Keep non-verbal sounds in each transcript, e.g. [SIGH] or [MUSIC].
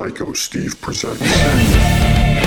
Psycho Steve presents. [LAUGHS]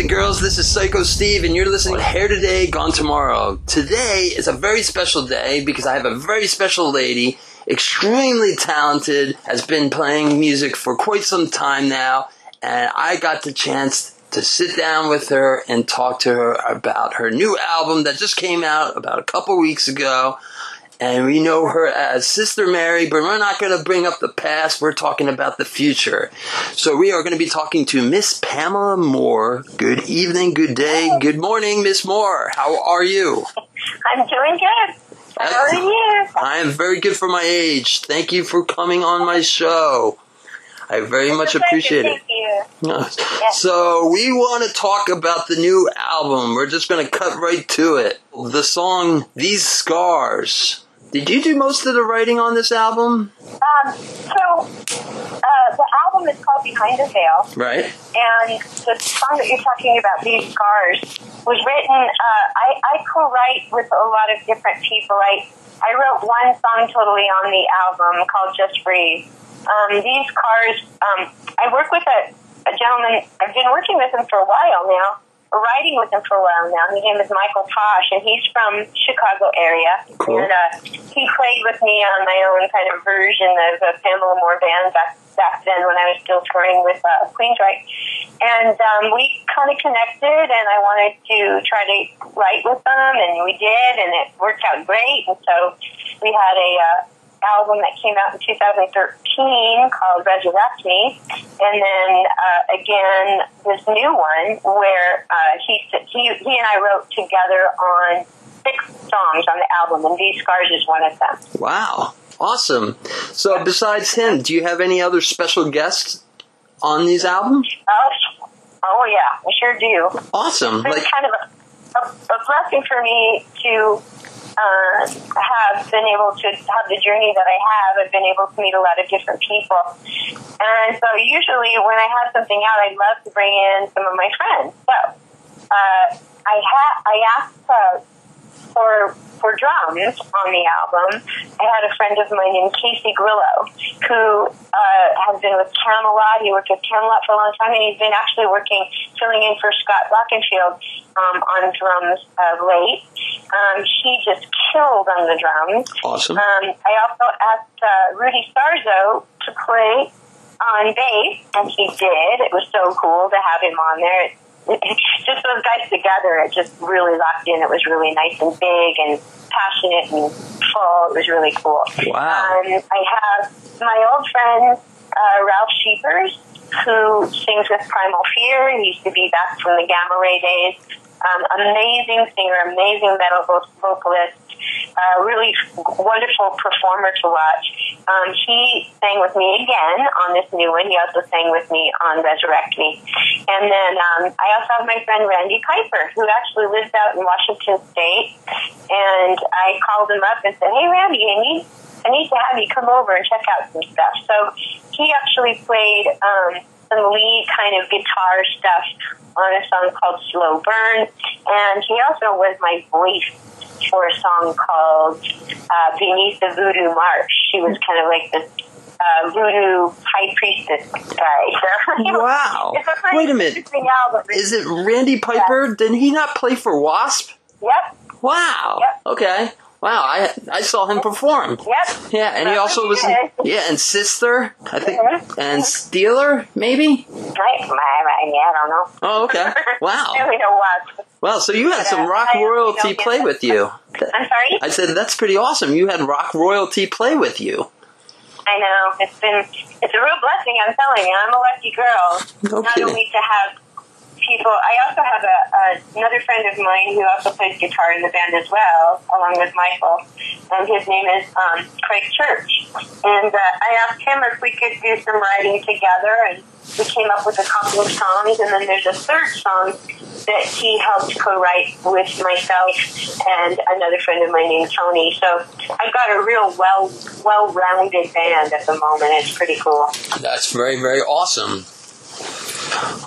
and girls, this is Psycho Steve, and you're listening to Hair Today, Gone Tomorrow. Today is a very special day because I have a very special lady, extremely talented, has been playing music for quite some time now, and I got the chance to sit down with her and talk to her about her new album that just came out about a couple weeks ago. And we know her as Sister Mary, but we're not going to bring up the past. We're talking about the future. So we are going to be talking to Miss Pamela Moore. Good evening, good day, good morning, Miss Moore. How are you? I'm doing good. How are you? I am very good for my age. Thank you for coming on my show. I very much appreciate it. Thank you. So we want to talk about the new album. We're just going to cut right to it. The song "These Scars." Did you do most of the writing on this album? Um, so, uh, the album is called Behind the Veil, Right. and the song that you're talking about, These Scars, was written, uh, I, I co-write with a lot of different people. I, I wrote one song totally on the album called Just Breathe. Um, These Scars, um, I work with a, a gentleman, I've been working with him for a while now, writing with him for a while now. His name is Michael Tosh, and he's from Chicago area. Cool. And uh, he played with me on my own kind of version of a Pamela Moore band back, back then when I was still touring with uh, Queensryche. And um, we kind of connected, and I wanted to try to write with them, and we did, and it worked out great. And so we had a uh, album that came out in 2013 called Resurrect Me, and then uh, again this new one where uh, he, he he and I wrote together on six songs on the album, and These Scars is one of them. Wow. Awesome. So besides him, do you have any other special guests on these albums? Oh, oh yeah, I sure do. Awesome. It's Like kind of a, a, a blessing for me to uh, have been able to have the journey that I have. I've been able to meet a lot of different people. And so usually when I have something out, I'd love to bring in some of my friends. So uh, I, ha- I asked uh, for for drums on the album. I had a friend of mine named Casey Grillo who uh, has been with Kamelot. He worked with Kamelot for a long time, and he's been actually working, filling in for Scott Rockenfield um, on drums of late. Um, he just killed on the drums. awesome. Um, I also asked uh, Rudy Sarzo to play on bass, and he did. It was so cool to have him on there. [LAUGHS] just those guys together, it just really locked in. It was really nice and big and passionate and full. It was really cool. Wow. Um, I have my old friend uh, Ralf Scheepers, who sings with Primal Fear. He used to be back from the Gamma Ray days. Um, amazing singer, amazing metal vocalist, uh, really wonderful performer to watch. Um, he sang with me again on this new one. He also sang with me on Resurrect Me. And then um, I also have my friend Randy Piper, who actually lives out in Washington State. And I called him up and said, "Hey, Randy, I need I need to have you come over and check out some stuff." So he actually played um, some lead kind of guitar stuff on a song called Slow Burn, and he also was my voice for a song called uh, Beneath the Voodoo March. She was kind of like the uh, voodoo high priestess guy. [LAUGHS] So, Wow. [LAUGHS] A Wait a minute. Is it Randy Piper? Did he not play for Wasp? Yep, Wow. Yep. Okay. Wow. I I saw him perform. yep. Yeah, and he also was in, yeah, and Sister, I think, Mhm. and Steeler, maybe. Right, my, my, yeah, I don't know. Oh, okay. Wow. I really know what. Well, so you had some Yeah, rock royalty play with you. [LAUGHS] I'm sorry? I said that's pretty awesome. You had rock royalty play with you. I know. It's been, it's a real blessing, I'm telling you. I'm a lucky girl. No Not kidding. only to have people. I also have a, a another friend of mine who also plays guitar in the band as well, along with Michael. And his name is um, Craig Church. And uh, I asked him if we could do some writing together, and we came up with a couple of songs. And then there's a third song that he helped co-write with myself and another friend of mine named Tony. So I've got a real well well-rounded band at the moment. It's pretty cool. That's very very awesome.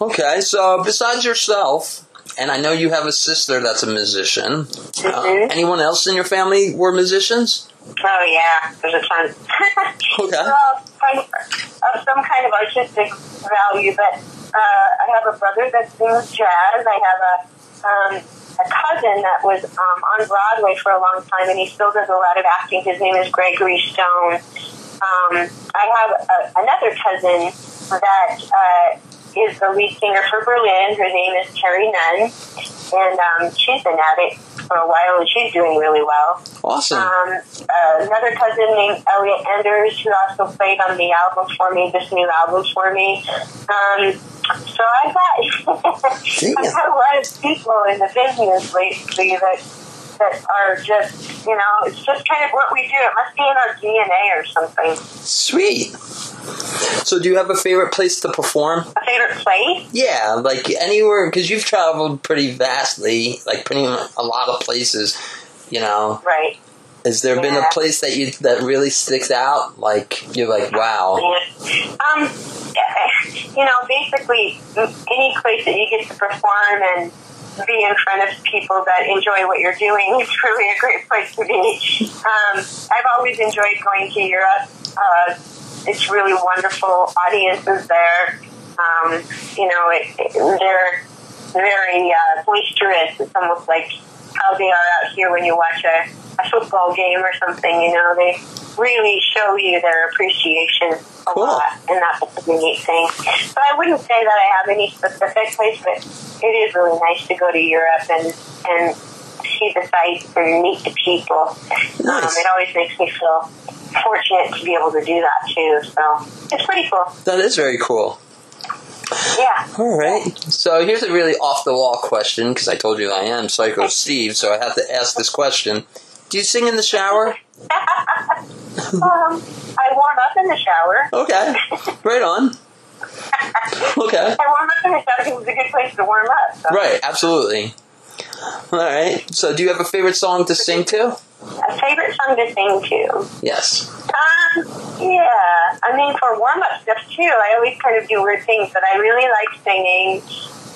Okay, so besides yourself, and I know you have a sister that's a musician. Uh, Mhm. anyone else in your family were musicians? Oh yeah, there's a ton. [LAUGHS] Okay. well, kind of some kind of artistic value, but uh, I have a brother that sings jazz. I have a um, a cousin that was um, on Broadway for a long time, and he still does a lot of acting. His name is Gregory Stone. Um, I have a, another cousin that uh, is the lead singer for Berlin. Her name is Terri Nunn, and um, she's been at it for a while, and she's doing really well. Awesome. Um, uh, another cousin named Elliot Enders, who also played on the album for me, this new album for me. Um, so I've got, [LAUGHS] I've got a lot of people in the business lately that that are just, you know, it's just kind of what we do. It must be in our DNA or something. Sweet. So, do you have a favorite place to perform? A favorite place? Yeah, like anywhere, because you've traveled pretty vastly, like pretty a lot of places. You know, Right. has there been a place that you that really sticks out? Like you're like, wow. Yeah. Um, you know, basically, any place that you get to perform and be in front of people that enjoy what you're doing [LAUGHS] It's really a great place to be. Um, I've always enjoyed going to Europe. Uh, it's really wonderful audiences there. Um, you know, it, it, they're very uh, boisterous. It's almost like how they are out here when you watch a, a football game or something. You know, they really show you their appreciation a Cool. lot, and that's a really neat thing. So I wouldn't say that I have any specific place, but it is really nice to go to Europe and and see the sights and meet the people. Um, Nice. it always makes me feel fortunate to be able to do that too. So it's pretty cool. That is very cool. Yeah. All right. So here's a really off the wall question because I told you I am Psycho [LAUGHS] Steve, so I have to ask this question. Do you sing in the shower? Um, I warm up in the shower. Okay. Right on. Okay. I warm up in the shower because it's a good place to warm up. So. Right, absolutely. All right. So do you have a favorite song to sing to? A favorite song to sing to? Yes. Um, yeah. I mean, for warm up stuff too, I always kind of do weird things, but I really like singing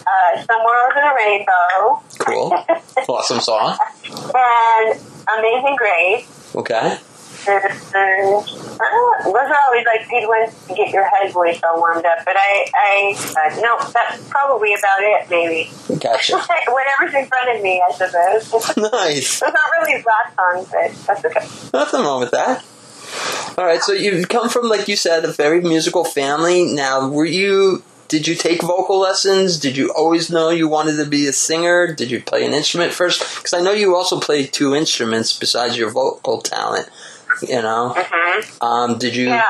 uh, Somewhere Over the Rainbow Cool. [LAUGHS] Awesome song. and Amazing Grace. Okay. And, uh, those are always like good ones to get your head voice all warmed up. But I, I, uh, no, that's probably about it, maybe. Gotcha. [LAUGHS] Whatever's in front of me, I suppose. [LAUGHS] [LAUGHS] Nice. Those aren't really rock songs, but that's okay. Nothing wrong with that. All right. So you've come from, like you said, a very musical family. Now, were you? Did you take vocal lessons? Did you always know you wanted to be a singer? Did you play an instrument first? Because I know you also play two instruments besides your vocal talent. You know. Mm-hmm. Um, did you? Yeah.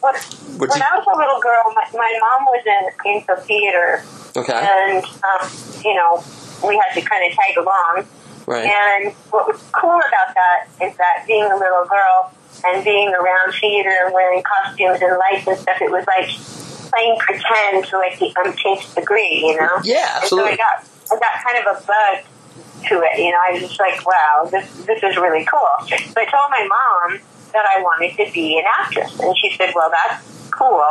When, when did- I was a little girl, my, my mom was in into theater, Okay. and um, you know, we had to kind of tag along. Right. And what was cool about that is that being a little girl and being around theater and wearing costumes and lights and stuff, it was like playing pretend to like the umpteenth degree, you know? Yeah, And so I got I got kind of a bug to it, you know. I was just like, wow, this this is really cool. So I told my mom that I wanted to be an actress, and she said, well, that's cool,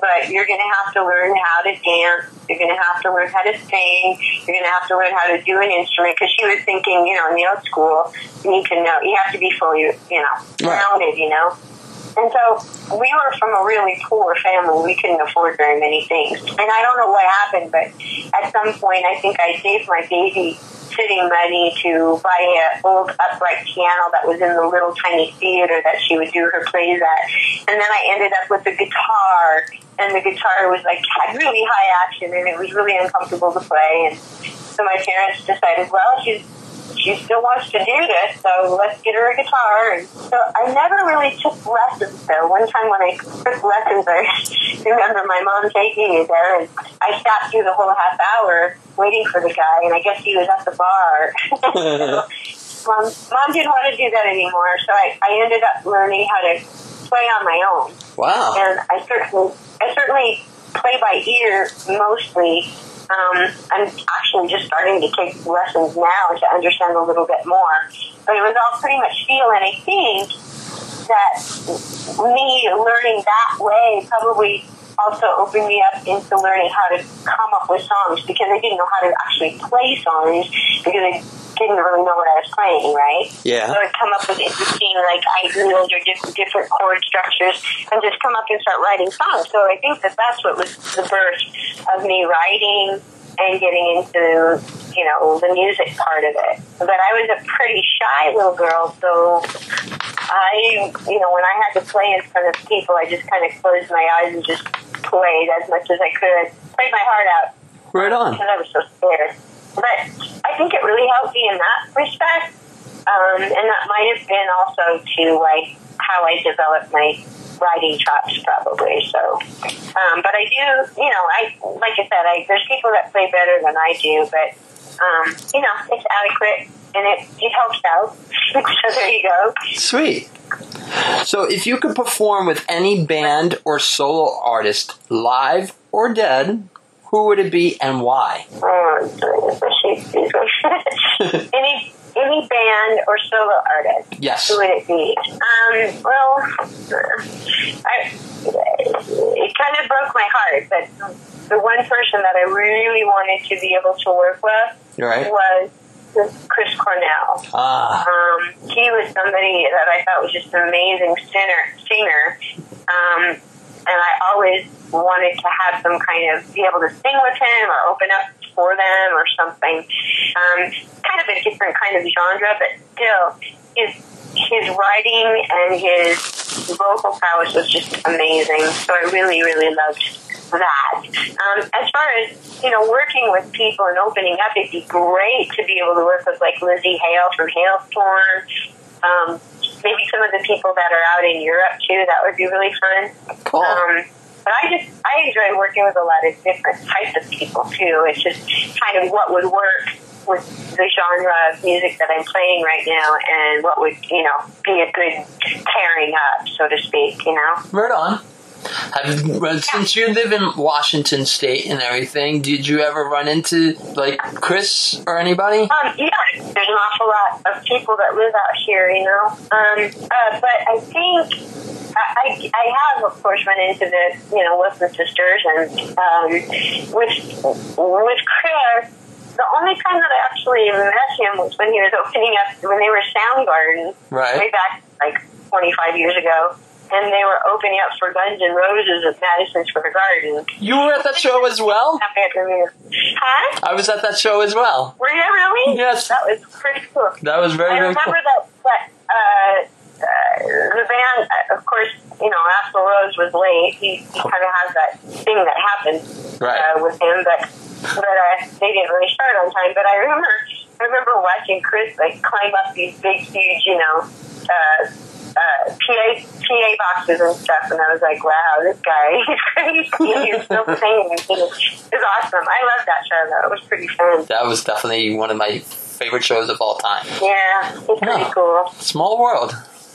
but you're going to have to learn how to dance. You're going to have to learn how to sing. You're going to have to learn how to do an instrument because she was thinking, you know, in the old school, you need to know, you have to be fully, you know, Right. rounded, you know. And so we were from a really poor family. We couldn't afford very many things. And I don't know what happened, but at some point I think I saved my baby sitting money to buy an old upright piano that was in the little tiny theater that she would do her plays at. And then I ended up with a guitar, and the guitar was like had really high action, and it was really uncomfortable to play. And so my parents decided, well, she's she still wants to do this, so let's get her a guitar. And so I never really took lessons though. One time when I took lessons, I [LAUGHS] remember my mom taking me there, and I sat through the whole half hour waiting for the guy, and I guess he was at the bar. so, [LAUGHS] [LAUGHS] mom, mom didn't want to do that anymore, so I, I ended up learning how to play on my own. Wow. And I certainly, I certainly play by ear mostly. Um, I'm actually just starting to take lessons now to understand a little bit more. But it was all pretty much feel, and I think that me learning that way probably also opened me up into learning how to come up with songs because I didn't know how to actually play songs because I didn't really know what I was playing, right? Yeah. So I'd come up with interesting like ideas or different, different chord structures and just come up and start writing songs. So I think that that's what was the birth of me writing and getting into, you know, the music part of it. But I was a pretty shy little girl, so I, you know, when I had to play in front of people, I just kind of closed my eyes and just played as much as I could. Played my heart out Right on. because I was so scared. But I think it really helped me in that respect. Um, and that might have been also to like how I developed my writing chops probably. So, um, but I do, you know, I, like I said, I, there's people that play better than I do, but, um, you know, it's adequate and it, it helps out. [LAUGHS] so there you go. Sweet. So, if you could perform with any band or solo artist, live or dead, who would it be and why? Oh, [LAUGHS] any any band or solo artist. Yes. Who would it be? Um, well, I, it kind of broke my heart, but the one person that I really wanted to be able to work with Right. was Chris Cornell. Ah, Um, he was somebody that I thought was just an amazing singer. singer. Um, and I always wanted to have some kind of be able to sing with him or open up for them or something. Um, kind of a different kind of genre, but still, his his writing and his vocal prowess was just amazing. So I really, really loved that. Um, as far as you know, working with people and opening up, it'd be great to be able to work with like Lzzy Hale from Halestorm. Um, maybe some of the people that are out in Europe too. That would be really fun. cool. Um, but I just I enjoy working with a lot of different types of people too. It's just kind of what would work with the genre of music that I'm playing right now, and what would you know be a good pairing up, so to speak. You know. right on. Have, well, since you live in Washington State and everything, did you ever run into like Chris or anybody? Um, yeah, there's an awful lot of people that live out here, you know. Um, uh, but I think I, I, I have, of course, run into the, you know, Wilson sisters, and um, with with Chris. The only time that I actually met him was when he was opening up when they were Soundgarden Right. way back like 25 years ago, and they were opening up for Guns N' Roses at Madison Square Garden. You were at that show as well? Huh? I was at that show as well. Were you really? Yes. That was pretty cool. That was very, I very remember cool. that, that uh, uh, the band, uh, of course, you know, Axl Rose was late. He, he kind of has that thing that happened Right. uh, with him, but but uh, they didn't really start on time. But I remember, I remember watching Chris like climb up these big, huge, you know, uh, uh, PA PA boxes and stuff, and I was like, wow, this guy, [LAUGHS] he's crazy. He's still singing. It was awesome. I love that show. though. It was pretty fun. That was definitely one of my favorite shows of all time. Yeah, it's pretty cool. Small world.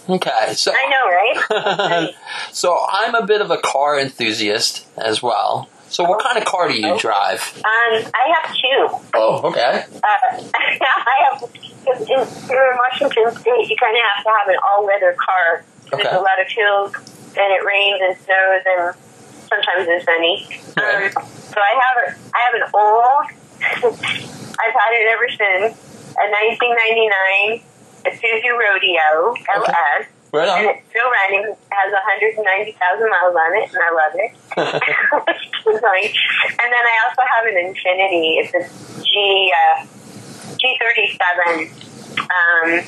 Okay, so I know, [LAUGHS] right? so I'm a bit of a car enthusiast as well. So what kind of car do you drive? Um, I have two. Oh, okay. Uh, [LAUGHS] I have, in, here in Washington State, you kind of have to have an all-weather car. Okay. There's a lot of hills, and it rains and snows, and sometimes it's sunny. Right. Um, so I have a, I have an old. [LAUGHS] I've had it ever since a 1999 Isuzu Rodeo LS. Right on. And it's still running. It has 190,000 miles on it, and I love it. [LAUGHS] [LAUGHS] And then I also have an Infiniti. It's a G uh, G37 um,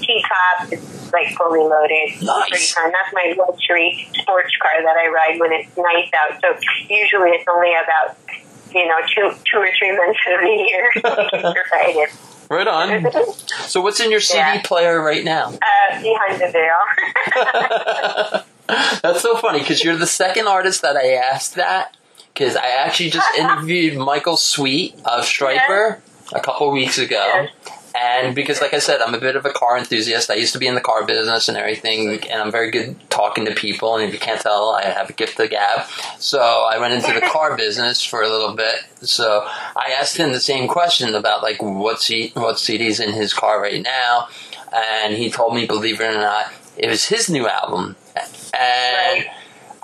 T-top. It's like fully loaded. Nice. That's my luxury sports car that I ride when it's nice out. So usually it's only about you know two two or three months of the year to ride it. Right on. [LAUGHS] So, what's in your CD Yeah. player right now? Uh, behind the veil. [LAUGHS] That's so funny because you're the second artist that I asked that. Because I actually just [LAUGHS] interviewed Michael Sweet of Stryper a couple weeks ago. And because, like I said, I'm a bit of a car enthusiast. I used to be in the car business and everything, and I'm very good talking to people. And if you can't tell, I have a gift of gab. So I went into the [LAUGHS] car business for a little bit. So I asked him the same question about like what C- what CDs in his car right now, and he told me, believe it or not, it was his new album. And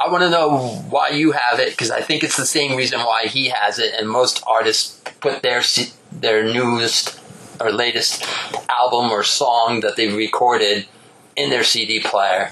I want to know why you have it because I think it's the same reason why he has it, and most artists put their their newest or latest album or song that they've recorded in their CD player.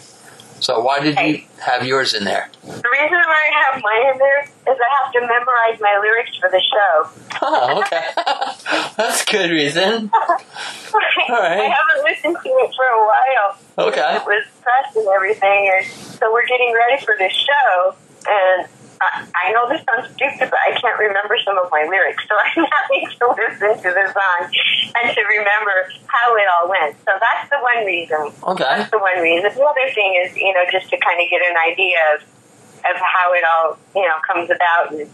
So why did you have yours in there? The reason why I have mine in there is I have to memorize my lyrics for the show. Oh, okay, [LAUGHS] that's a good reason. [LAUGHS] right. I haven't listened to it for a while. Okay. It was pressed and everything, and so we're getting ready for this show, and I, I know this sounds stupid, but I can't remember some of my lyrics, so [LAUGHS] I'm having to listen to the song and to remember how it all went. So that's the one reason. Okay. That's the one reason. The other thing is, you know, just to kind of get an idea of of how it all, you know, comes about and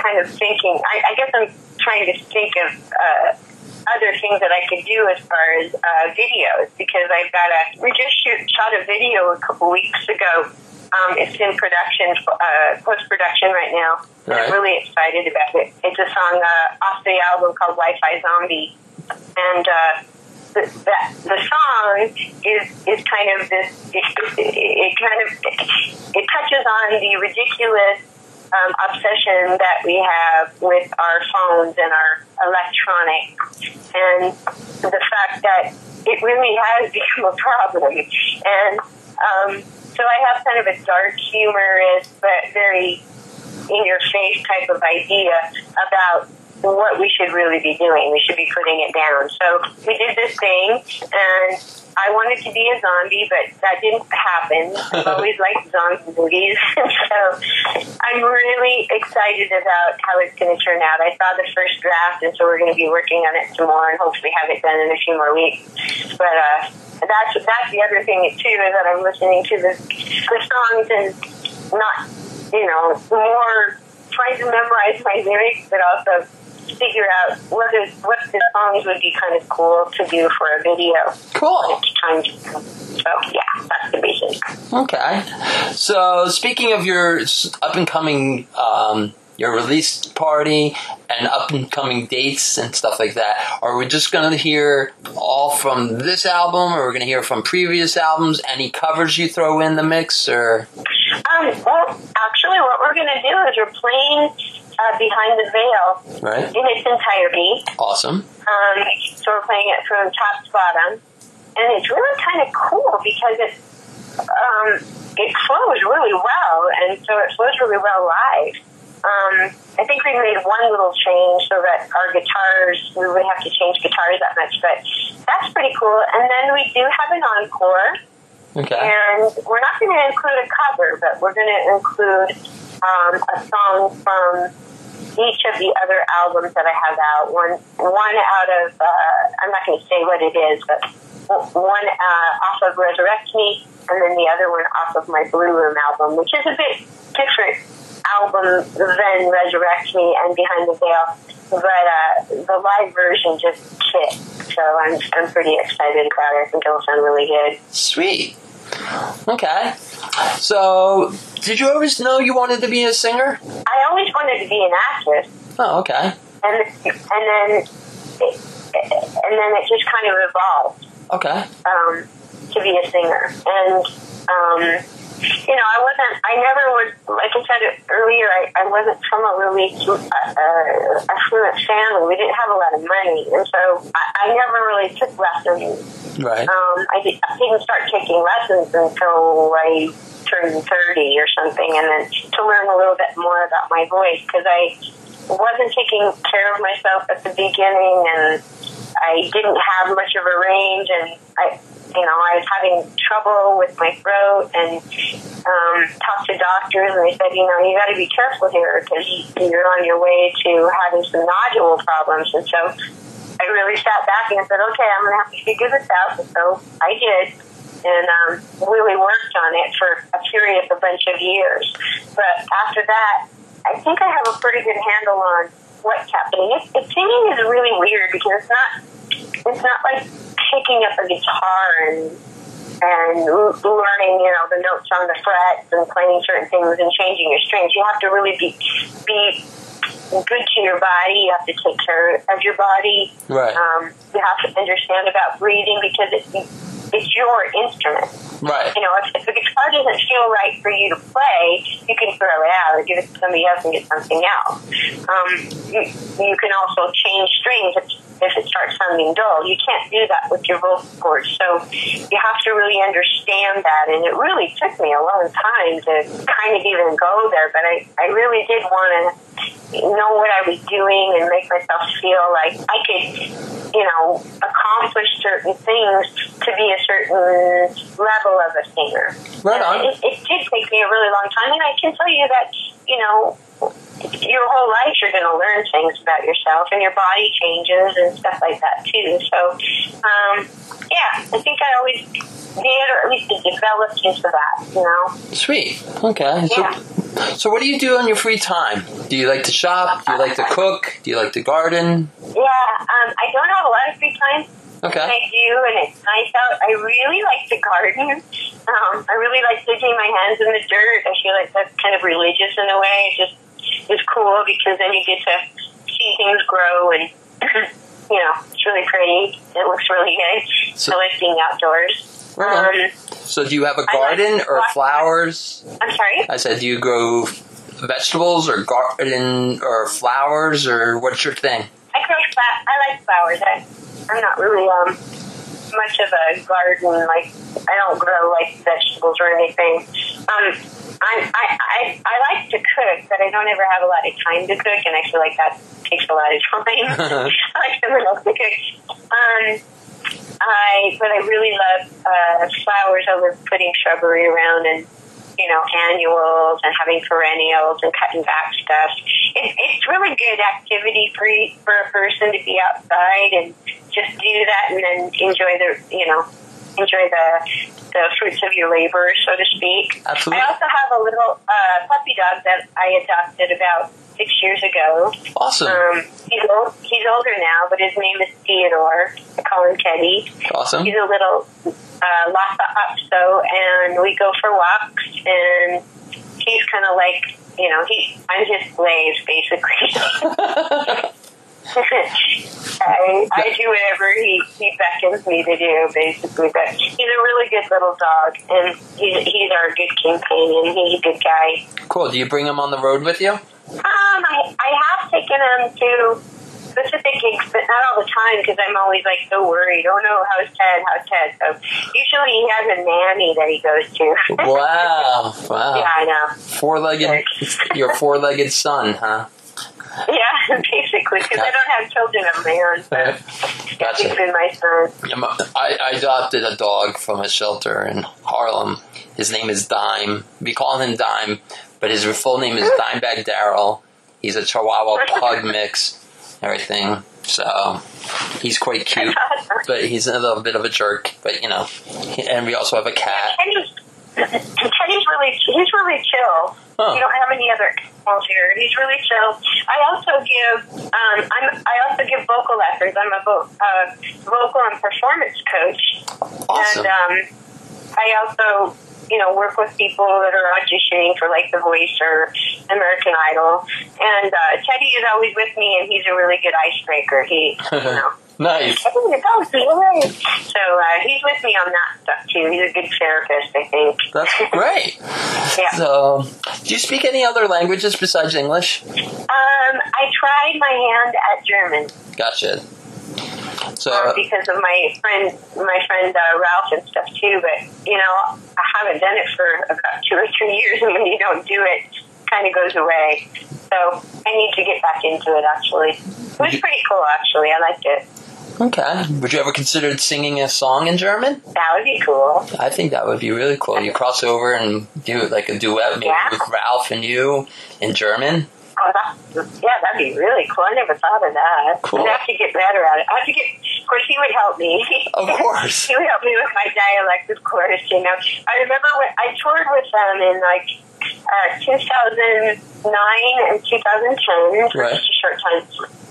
kind of thinking. I, I guess I'm trying to think of uh, other things that I could do as far as uh, videos because I've got a. We just shoot, shot a video a couple weeks ago. Um, it's in production, uh, post production right now. Right. I'm really excited about it. It's a song uh, off the album called Wi-Fi Zombie, and. Uh, the, that, the song is is kind of this. It, it, it kind of it touches on the ridiculous um, obsession that we have with our phones and our electronics, and the fact that it really has [LAUGHS] become a problem. And um, so I have kind of a dark, humorous, but very in your face type of idea about what we should really be doing. We should be putting it down. So we did this thing, and I wanted to be a zombie, but that didn't happen. [LAUGHS] I've always liked zombie movies, [LAUGHS] so I'm really excited about how it's going to turn out. I saw the first draft, and so we're going to be working on it some more, and hopefully have it done in a few more weeks. But uh, that's that's the other thing too is that I'm listening to the the songs and not you know more trying to memorize my lyrics, but also figure out what is what the songs would be kind of cool to do for a video. Cool. It's time to, so yeah, that's the basics. Okay. So speaking of your up and coming, um, your release party and up and coming dates and stuff like that, are we just going to hear all from this album, or we're going to hear from previous albums? Any covers you throw in the mix, or Um, well, actually, what we're going to do is we're playing uh, Behind the Veil right? in its entirety. Awesome. Um, so we're playing it from top to bottom, and it's really kind of cool because it um, it flows really well, and so it flows really well live. Um, I think we made one little change so that our guitars we wouldn't have to change guitars that much, but that's pretty cool. And then we do have an encore. Okay. And we're not going to include a cover, but we're going to include um, a song from each of the other albums that I have out. One, one out of uh, I'm not going to say what it is, but one uh, off of Resurrect Me, and then the other one off of my Blue Room album, which is a bit different album than Resurrect Me and Behind the Veil. But uh, the live version just kicked, so I'm I'm pretty excited about it. I think it'll sound really good. Sweet. Okay. So, did you always know you wanted to be a singer? I always wanted to be an actress, Oh, okay. and and then it, and then it just kind of evolved Okay. um, to be a singer. And um, you know, I wasn't. I never was. Like I said earlier, I, I wasn't from a really uh, affluent family. We didn't have a lot of money, and so I, I never really took lessons Right. um, I, did, I didn't start taking lessons until I turned 30 or something, and then to learn a little bit more about my voice because I wasn't taking care of myself at the beginning, and I didn't have much of a range, and I, you know, I was having trouble with my throat, and um, talked to doctors, and they said, you know, you got to be careful here because you're on your way to having some nodule problems, and so I really sat back and said, okay, I'm going to have to figure this out. So I did. And um, really worked on it for a period of a bunch of years. But after that, I think I have a pretty good handle on what's happening. It, it, singing is really weird because it's not it's not like picking up a guitar and and learning, you know, the notes on the frets and playing certain things and changing your strings. You have to really be be good to your body. You have to take care of your body. Right. Um, you have to understand about breathing because it's it's your instrument. Right. You know, if, if the guitar doesn't feel right for you to play, you can throw it out or give it to somebody else and get something else. Um, you, you can also change strings if, if it starts sounding dull. You can't do that with your vocal cords. So you have to really understand that. And it really took me a long time to kind of even go there, but I, I really did want to know what I was doing and make myself feel like I could, you know, accomplish certain things to be a certain level of a singer. Right on. It, it did take me a really long time, and I can tell you that, you know, your whole life you're going to learn things about yourself, and your body changes and stuff like that too. So, um, yeah, I think I always did, or at least developed into that. You know. Sweet. Okay. So, Yeah. so what do you do on your free time? Do you like to shop? Do you like to cook? Do you like to garden? Yeah, um, I don't have a lot of free time. Okay. I do, and it's nice out. I really like the garden. Um, I really like digging my hands in the dirt. I feel like that's kind of religious in a way. It just is cool because then you get to see things grow, and [CLEARS THROAT] you know, it's really pretty. It looks really good. So- I like being outdoors. Right. Um, So do you have a garden to or flowers? I'm sorry. I said, do you grow vegetables or garden or flowers or what's your thing? I grow fla- I like flowers. I, I'm not really um much of a garden. Like I don't grow like vegetables or anything. Um, I I I, I like to cook, but I don't ever have a lot of time to cook, and I feel like that takes a lot of time. [LAUGHS] I like someone else to cook. Um, I but I really love uh, flowers. I love putting shrubbery around and you know annuals and having perennials and cutting back stuff. It, it's really good activity for for a person to be outside and just do that and then enjoy the you know enjoy the the fruits of your labor, so to speak. Absolutely. I also have a little uh, puppy dog that I adopted about six years ago. Awesome. Um, he's old, he's older now, but his name is Theodore. I call him Teddy. Awesome. He's a little uh, Lhasa Apso, and we go for walks, and he's kind of like, you know, he I'm his slave, basically. [LAUGHS] I, I do whatever he, he beckons me to do, basically. But he's a really good little dog, and he's, he's our good companion. He's a good guy. Cool. Do you bring him on the road with you? Um, I, I have taken him to specific gigs, but not all the time because I'm always like so worried. Oh no, how's Ted? How's Ted? So usually he has a nanny that he goes to. [LAUGHS] Wow. Wow. yeah, I know. Four-legged, [LAUGHS] your four-legged son, huh? Yeah, [LAUGHS] basically, because I don't have children of my own. So he's Gotcha. been my son. I, I adopted a dog from a shelter in Harlem. His name is Dime. We call him Dime, but his full name is Dimebag Darrell. He's a Chihuahua Pug mix, everything. So he's quite cute, [LAUGHS] but he's a little bit of a jerk. But you know, and we also have a cat. Teddy's, Teddy's really, he's really chill. Huh. You don't have any other animals here. He's really chill. I also give, um, I'm, I also give vocal lessons. I'm a vo- uh, vocal and performance coach. Awesome. And um, I also, you know, work with people that are auditioning for like The Voice or American Idol. And uh, Teddy is always with me, and he's a really good icebreaker. He, you [LAUGHS] know. Nice. I think it's awesome. So uh, he's with me on that stuff too. He's a good therapist, I think. That's [LAUGHS] great. Yeah. So, do you speak any other languages besides English? Um, I tried my hand at German Gotcha. So, um, because of my friend, my friend uh, Ralf and stuff too. But you know, I haven't done it for about two or three years, [LAUGHS] and when you don't do it, it kind of goes away. So I need to get back into it. Actually, it was pretty cool. Actually, I liked it. okay. Would you ever consider singing a song in German? That would be cool. I think that would be really cool. You cross over and do like a duet, maybe Yeah. with Ralf and you in German. Oh, yeah, that'd be really cool. I never thought of that. Cool. I'd have to get better at it. I have to get. Of course, he would help me. Of course. [LAUGHS] he would help me with my dialect. Of course, you know. I remember when I toured with them in like uh, 2009 and 2010 Right. just a short time,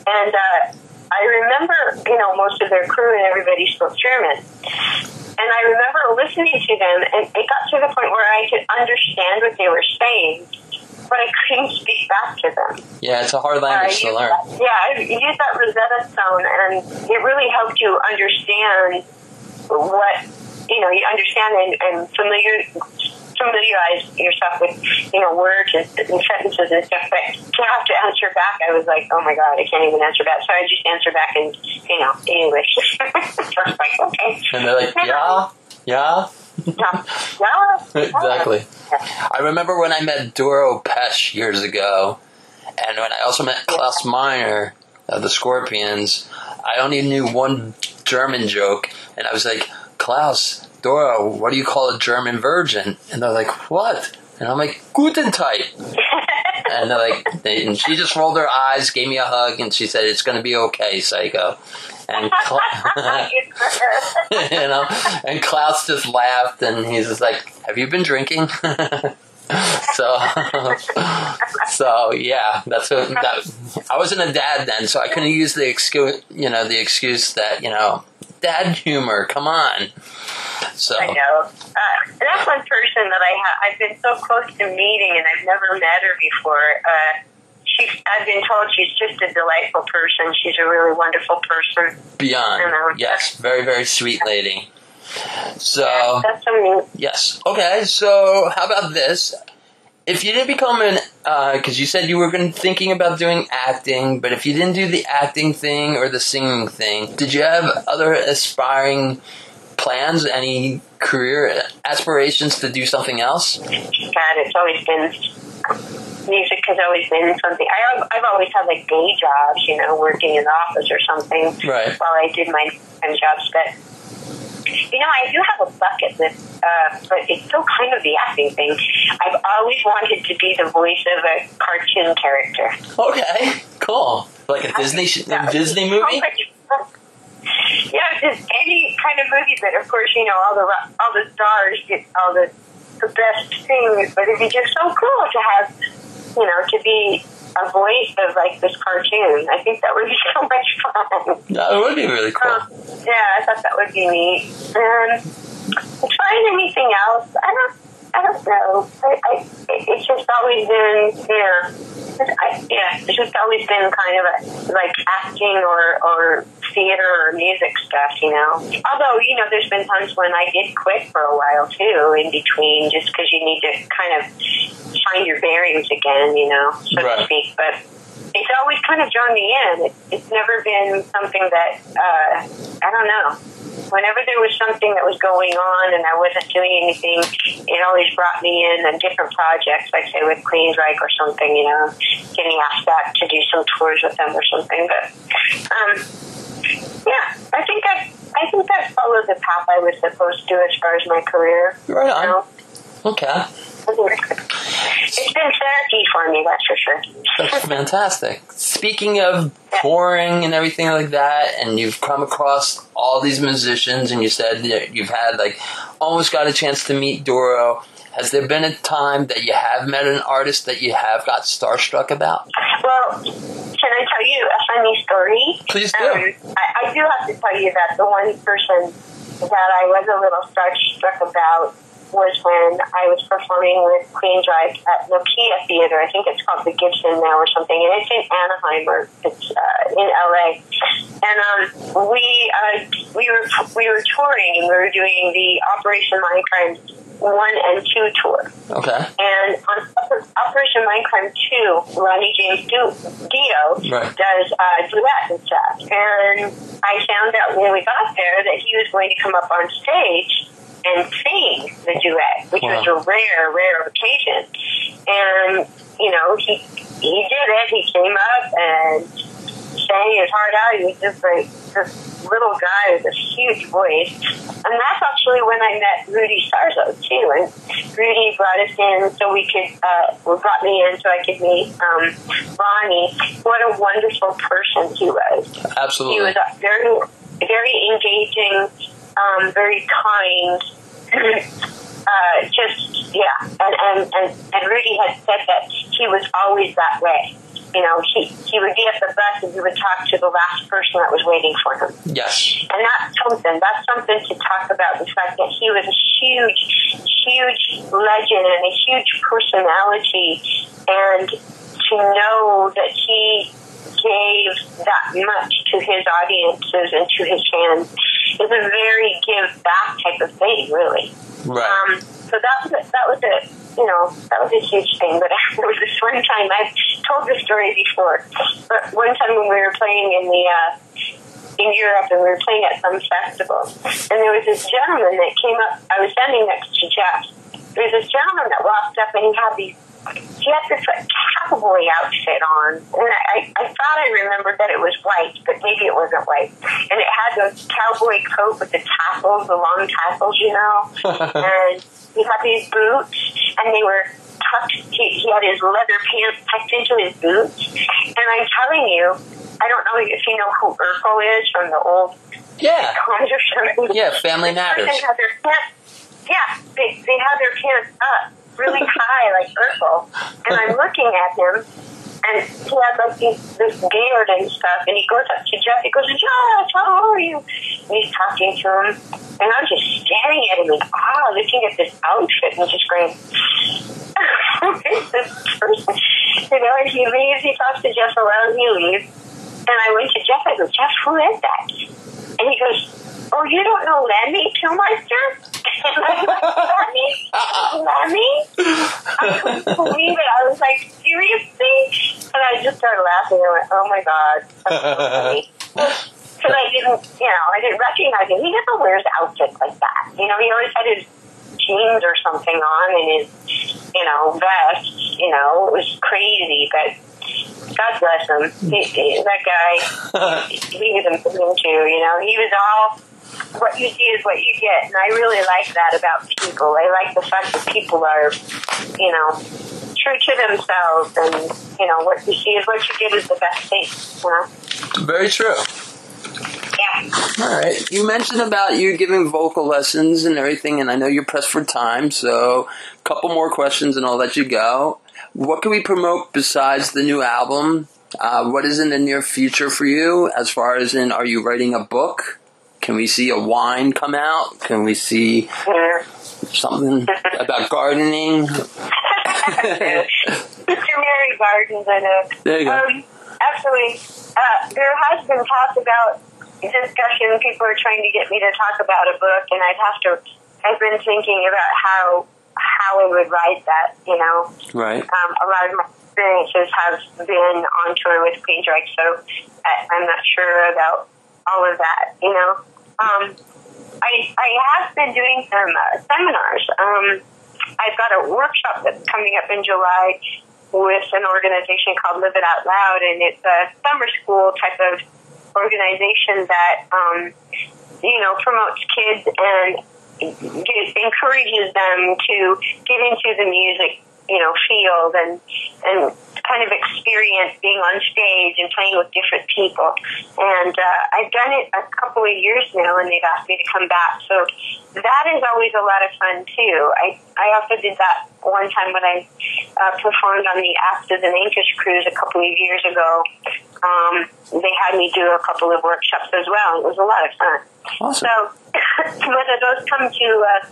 and uh, I remember, you know, most of their crew and everybody spoke German. And I remember listening to them, and it got to the point where I could understand what they were saying, but I couldn't speak back to them. Yeah, it's a hard I language to learn. that- yeah, I used that Rosetta Stone, and it really helped you understand what you know. You understand and, and familiar familiarize yourself with you know words and, and sentences and stuff. But to have to answer back, I was like, oh my god, I can't even answer back. So I just answer back in you know English. [LAUGHS] so I was like, okay. And they're like, yeah, yeah. Yeah, [LAUGHS] yeah, exactly. I remember when I met Doro Pesch years ago, and when I also met Klaus Meine of the Scorpions, I only knew one German joke, and I was like, Klaus, Doro, what do you call a German virgin? And they're like, what? And I'm like, Guten Tag. [LAUGHS] And they're like, they, and she just rolled her eyes, gave me a hug, and she said, "It's going to be okay, Psycho." And Cla- [LAUGHS] you know, and Klaus just laughed, and he's just like, "Have you been drinking?" [LAUGHS] so, [LAUGHS] so yeah, that's what that. I wasn't a dad then, so I couldn't use the excuse, you know, the excuse that you know, dad humor. Come on. So I know. Uh, that's one person that I ha- I've been so close to meeting, and I've never met her before. Uh, she, I've been told she's just a delightful person. She's a really wonderful person. beyond, I know. yes, very very sweet lady. So That's amazing. Yes. Okay. So how about this? If you didn't become an, uh, because you said you were going thinking about doing acting, but if you didn't do the acting thing or the singing thing, did you have other aspiring plans? Any career aspirations to do something else? God, it's always been music has always been something. I, I've always had like day jobs, you know, working in the office or something Right. while I did my time jobs. But you know, I do have a bucket list, uh, but it's still kind of the acting thing. I've always wanted to be the voice of a cartoon character. Okay. Cool. Like a Disney sh- a Disney movie. [LAUGHS] Yeah, just any kind of movie, but of course, you know, all the all the stars get all the the best things. But it'd be just so cool to have, you know, to be a voice of like this cartoon. I think that would be [LAUGHS] so much fun. That would be really cool. Um, yeah, I thought that would be neat. And trying anything else, I don't, I don't know. I, I, it's just always been, yeah, I, yeah, it's just always been kind of a, like acting or or theater or music stuff, you know. Although you know, there's been times when I did quit for a while too, in between, just because you need to kind of find your bearings again, you know, so Right. to speak. But it's always kind of drawn me in. It, it's never been something that uh, I don't know. Whenever there was something that was going on and I wasn't doing anything, it always brought me in on different projects, like say with Queensryche or something, you know, getting asked back to do some tours with them or something. But um, yeah, I think I I think I followed the path I was supposed to as far as my career. Right You on. know? Okay. It's been therapy for me, that's for sure. That's fantastic. Speaking of touring and everything like that, and you've come across all these musicians, and you said that you've had like almost got a chance to meet Doro. Has there been a time that you have met an artist that you have got starstruck about? Well, can I tell you a funny story? Please do. Um, I, I do have to tell you that the one person that I was a little starstruck about was when I was performing with Queensryche at Nokia Theater. I think it's called the Gibson now or something, and it's in Anaheim or it's uh, in LA. And um, we uh, we were we were touring and we were doing the Operation Mindcrime one and two tour. Okay. And on Operation Mindcrime 2, Ronnie James Du- Dio Right. does uh, duet and stuff. And I found out when we got there that he was going to come up on stage and sing the duet, which was a rare, rare occasion. And, you know, he, he did it. He came up and sang his heart out. He was just like this little guy with this huge voice. And that's actually when I met Rudy Sarzo too. And Rudy brought us in so we could, uh, brought me in so I could meet um, Ronnie. What a wonderful person he was. Absolutely. He was very, very engaging, um, very kind. [CLEARS THROAT] uh, just yeah, and, and and and Rudy had said that he was always that way you know, he, he would be at the bus and he would talk to the last person that was waiting for him. Yes. And that's something, that's something to talk about, the fact that he was a huge, huge legend and a huge personality. And to know that he gave that much to his audiences and to his fans is a very give back type of thing, really. Right. Um, so that was a, that was a you know that was a huge thing. But [LAUGHS] there was this one time I've told the story before, but one time when we were playing in the uh, in Europe and we were playing at some festival, and there was this gentleman that came up. I was standing next to Jeff. There was this gentleman that walked up and he had these he had this like cowboy outfit on, and I, I thought I remembered that it was white, but maybe it wasn't white. And it had those cowboy coat with the tassels, the long tassels, you know. [LAUGHS] and he had these boots, and they were tucked. He, he had his leather pants tucked into his boots, and I'm telling you, I don't know if you know who Urkel is from the old yeah Yeah, Family Matters. They had their pants, yeah, they they had their pants up really [LAUGHS] high like Urkel, and I'm looking at him, and he had like this, this beard and stuff, and he goes up to Jeff, he goes, Jeff, how are you? And he's talking to him, and I'm just staring at him in awe, looking at this outfit, and just going, "Who's [LAUGHS] this person? You know, and he leaves, he talks to Jeff around, he leaves, and I went to Jeff, I go, Jeff, who is that? And he goes, oh, you don't know Lemmy Kilmister? Lemmy? Lemmy? I couldn't believe it. I was like, seriously? And I just started laughing. I went, oh my God. That's so funny. [LAUGHS] Because I didn't, you know, I didn't recognize him. He never wears outfits like that. You know, he always had his jeans or something on and his, you know, vest. You know, it was crazy, but God bless him. He, he, that guy, he, he was amazing too. You know, he was all what you see is what you get. And I really like that about people. I like the fact that people are, you know, true to themselves and, you know, what you see is what you get is the best thing, you know? Very true. Yeah. All right. You mentioned about you giving vocal lessons and everything, and I know you're pressed for time, so a couple more questions and I'll let you go. What can we promote besides the new album? Uh, what is in the near future for you as far as in are you writing a book? Can we see a wine come out? Can we see something about gardening? Mr. Mary Gardens, I know. There you go. Um, actually, uh, there has been talk about discussion. People are trying to get me to talk about a book, and I'd have to. I've been thinking about how how I would write that. You know, right. um, a lot of my experiences have been on tour with Queensryche, so I, I'm not sure about all of that. You know. Um, I, I have been doing some uh, seminars. Um, I've got a workshop that's coming up in July with an organization called Live It Out Loud, and it's a summer school type of organization that, um, you know, promotes kids and encourages them to get into the music, you know, field and and kind of experience being on stage and playing with different people. And uh, I've done it a couple of years now, and they've asked me to come back. So that is always a lot of fun too. I I also did that one time when I uh, performed on the Astas and Anchors cruise a couple of years ago. Um, they had me do a couple of workshops as well. It was a lot of fun. Awesome. So [COUGHS] whether those come to uh,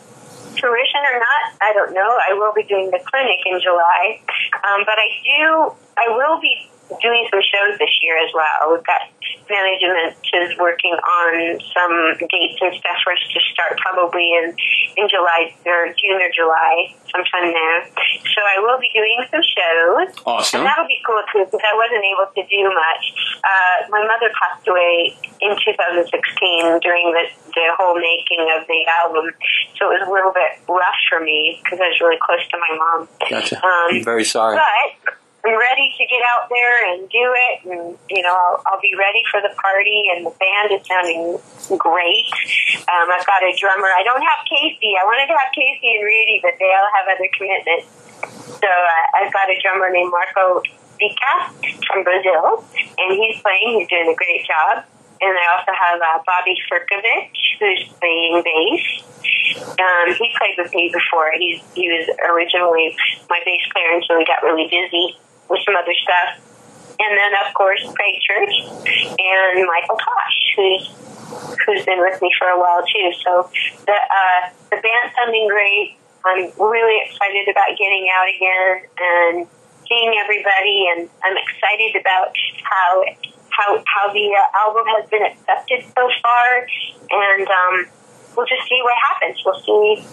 fruition or not, I don't know. I will be doing the clinic in July, um, but I do. I will be doing some shows this year as well. We've got management is working on some dates and stuff for us to start probably in in July or June or July, sometime there. So I will be doing some shows. Awesome. And that'll be cool too because I wasn't able to do much. Uh, my mother passed away in 2016 during the the whole making of the album, so it was a little bit rough for me because I was really close to my mom. Gotcha. Um, I'm very sorry. But ready to get out there and do it, and you know, I'll, I'll be ready for the party. And the band is sounding great. Um, I've got a drummer. I don't have Casey. I wanted to have Casey and Rudy, but they all have other commitments. So uh, I've got a drummer named Marco Vica from Brazil, and he's playing. He's doing a great job. And I also have uh, Bobby Furkovic, who's playing bass. Um, he played with me before. He's, he was originally my bass player until he got really busy with some other stuff. And then, of course, Craig Church and Michael Tosh, who's who's been with me for a while too. So the uh, the band's sounding great. I'm really excited about getting out again and seeing everybody, and I'm excited about how how how the uh, album has been accepted so far, and um, we'll just see what happens. We'll see,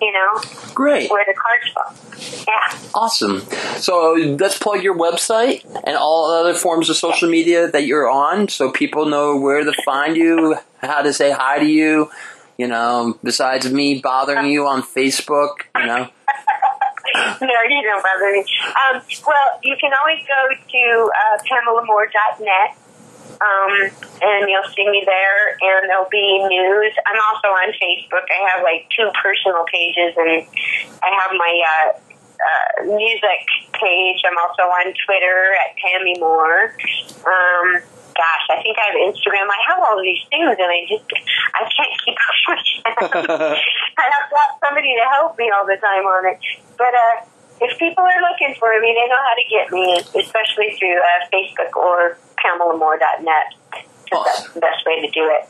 you know, Great. where the cards fall. Yeah. Awesome. So let's plug your website and all other forms of social media that you're on so people know where to find you, how to say hi to you, you know, besides me bothering you on Facebook, you know. [LAUGHS] no, you don't bother me. Um, well, you can always go to uh, PamelaMoore.net, um, and you'll see me there, and there'll be news. I'm also on Facebook. I have like two personal pages, and I have my uh, uh, music page. I'm also on Twitter at Pammy Moore. Um, gosh, I think I have Instagram. I have all these things, and I just I can't keep up with them. [LAUGHS] [LAUGHS] I've got somebody to help me all the time on it. But uh, if people are looking for me, they know how to get me, especially through uh, Facebook or PamelaMoore.net. Because that's the best way to do it.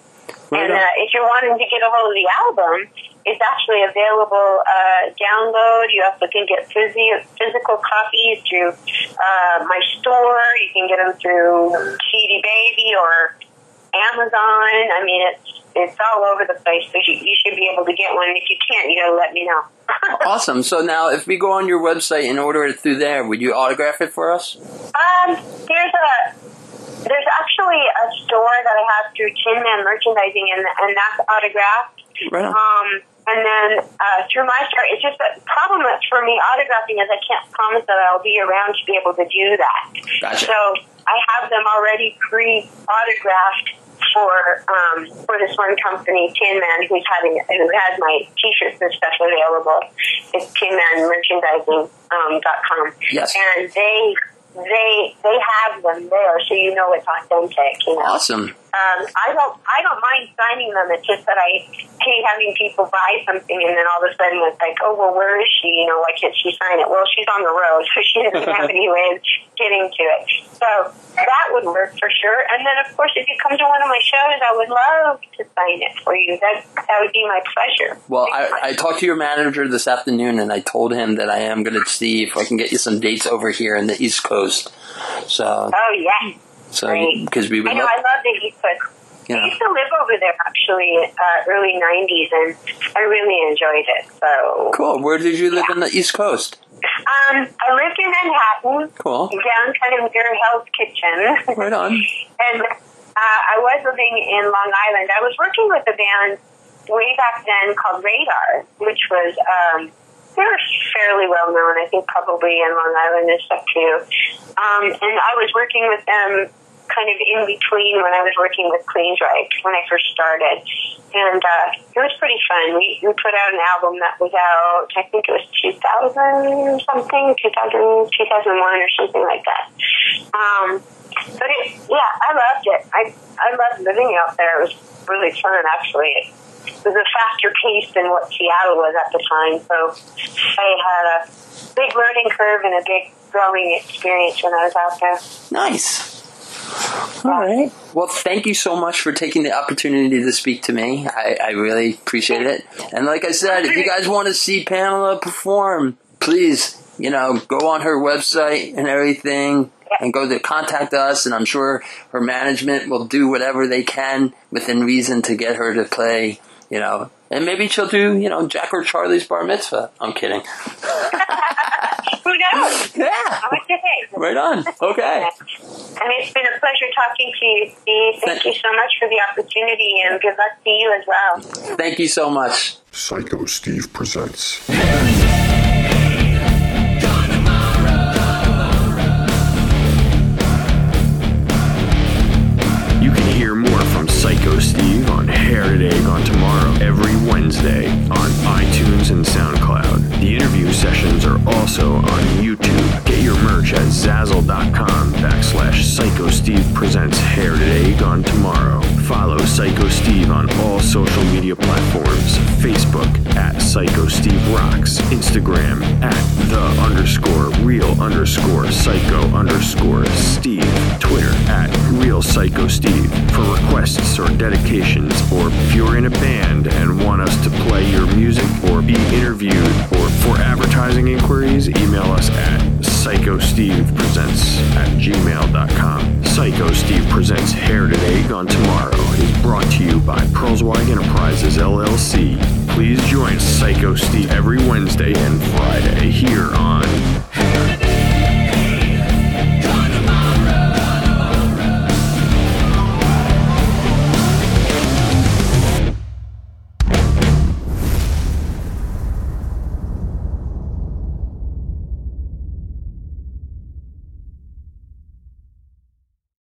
Right and uh, if you're wanting to get a hold of the album, it's actually available uh, download. You also can get physio- physical copies through uh, my store. You can get them through CD Baby or Amazon. I mean, it's it's all over the place. So you, you should be able to get one. And if you can't, you gotta let me know. [LAUGHS] Awesome. So now if we go on your website and order it through there, would you autograph it for us? Um, there's a there's actually a store that I have through Tin Man Merchandising, and and that's autographed. Right on. Um, and then uh, through my store, it's just the problem for me autographing is I can't promise that I'll be around to be able to do that. Gotcha. So I have them already pre-autographed for um, for this one company, Tin Man, who's having who has my T-shirts and stuff available. It's tinmanmerchandising um, dot com. Yes. And they they they have them there, so you know it's authentic. You know. Awesome. Um, I don't I don't mind signing them. It's just that I hate having people buy something and then all of a sudden it's like, oh well, where is she? You know, why can't she sign it? Well, she's on the road, [LAUGHS] so she doesn't have [LAUGHS] any way of getting to it. So that would work for sure. And then of course, if you come to one of my shows, I would love to sign it for you. That that would be my pleasure. Well, I. I talked to your manager this afternoon, and I told him that I am going to see if I can get you some dates over here in the East Coast. So, oh yeah. So because we would I know love, I love the East Coast. you I used to live over there actually, uh, early '90s, and I really enjoyed it. So cool. Where did you live in the East Coast? Um, I lived in Manhattan, Cool. down kind of near Hell's Kitchen. Right on. [LAUGHS] and uh, I was living in Long Island. I was working with a band way back then called Radar, which was, um, they were fairly well known, I think probably in Long Island and stuff too. Um, and I was working with them kind of in between when I was working with Queensryche when I first started. And uh, it was pretty fun. We, we put out an album that was out, I think it was 2000 something, 2000, 2001 or something like that. Um, but it, yeah, I loved it. I, I loved living out there. It was really fun, actually. It was a faster pace than what Seattle was at the time. So I had a big learning curve and a big growing experience when I was out there. Nice. All right. Well, thank you so much for taking the opportunity to speak to me. I, I really appreciate it. And like I said, if you guys want to see Pamela perform, please, you know, go on her website and everything and go to contact us. And I'm sure her management will do whatever they can within reason to get her to play, you know. And maybe she'll do, you know, Jack or Charlie's bar mitzvah. I'm kidding. [LAUGHS] who knows? Yeah. Okay. Right on. Okay. I mean, it's been a pleasure talking to you, Steve. Thank you so much for the opportunity, and good luck to you as well. Thank you so much. Psycho Steve presents. You can hear more from Psycho Steve on Hair Today Gone Tomorrow every Wednesday on iTunes and SoundCloud. The interview sessions are also on Zazzle.com backslash Psycho Steve presents Hair Today, Gone Tomorrow. Follow Psycho Steve on all social media platforms Facebook at Psycho Steve Rocks, Instagram at the underscore real underscore psycho underscore Steve, Twitter at Real Psycho Steve. For requests or dedications, or if you're in a band and want us to play your music or be interviewed, or for advertising inquiries, email us at psychostevepresents at gmail.com. Psycho Steve Presents Hair Today Gone Tomorrow is brought to you by Pearlswag Enterprises LLC. Please join Psycho Steve every Wednesday and Friday here on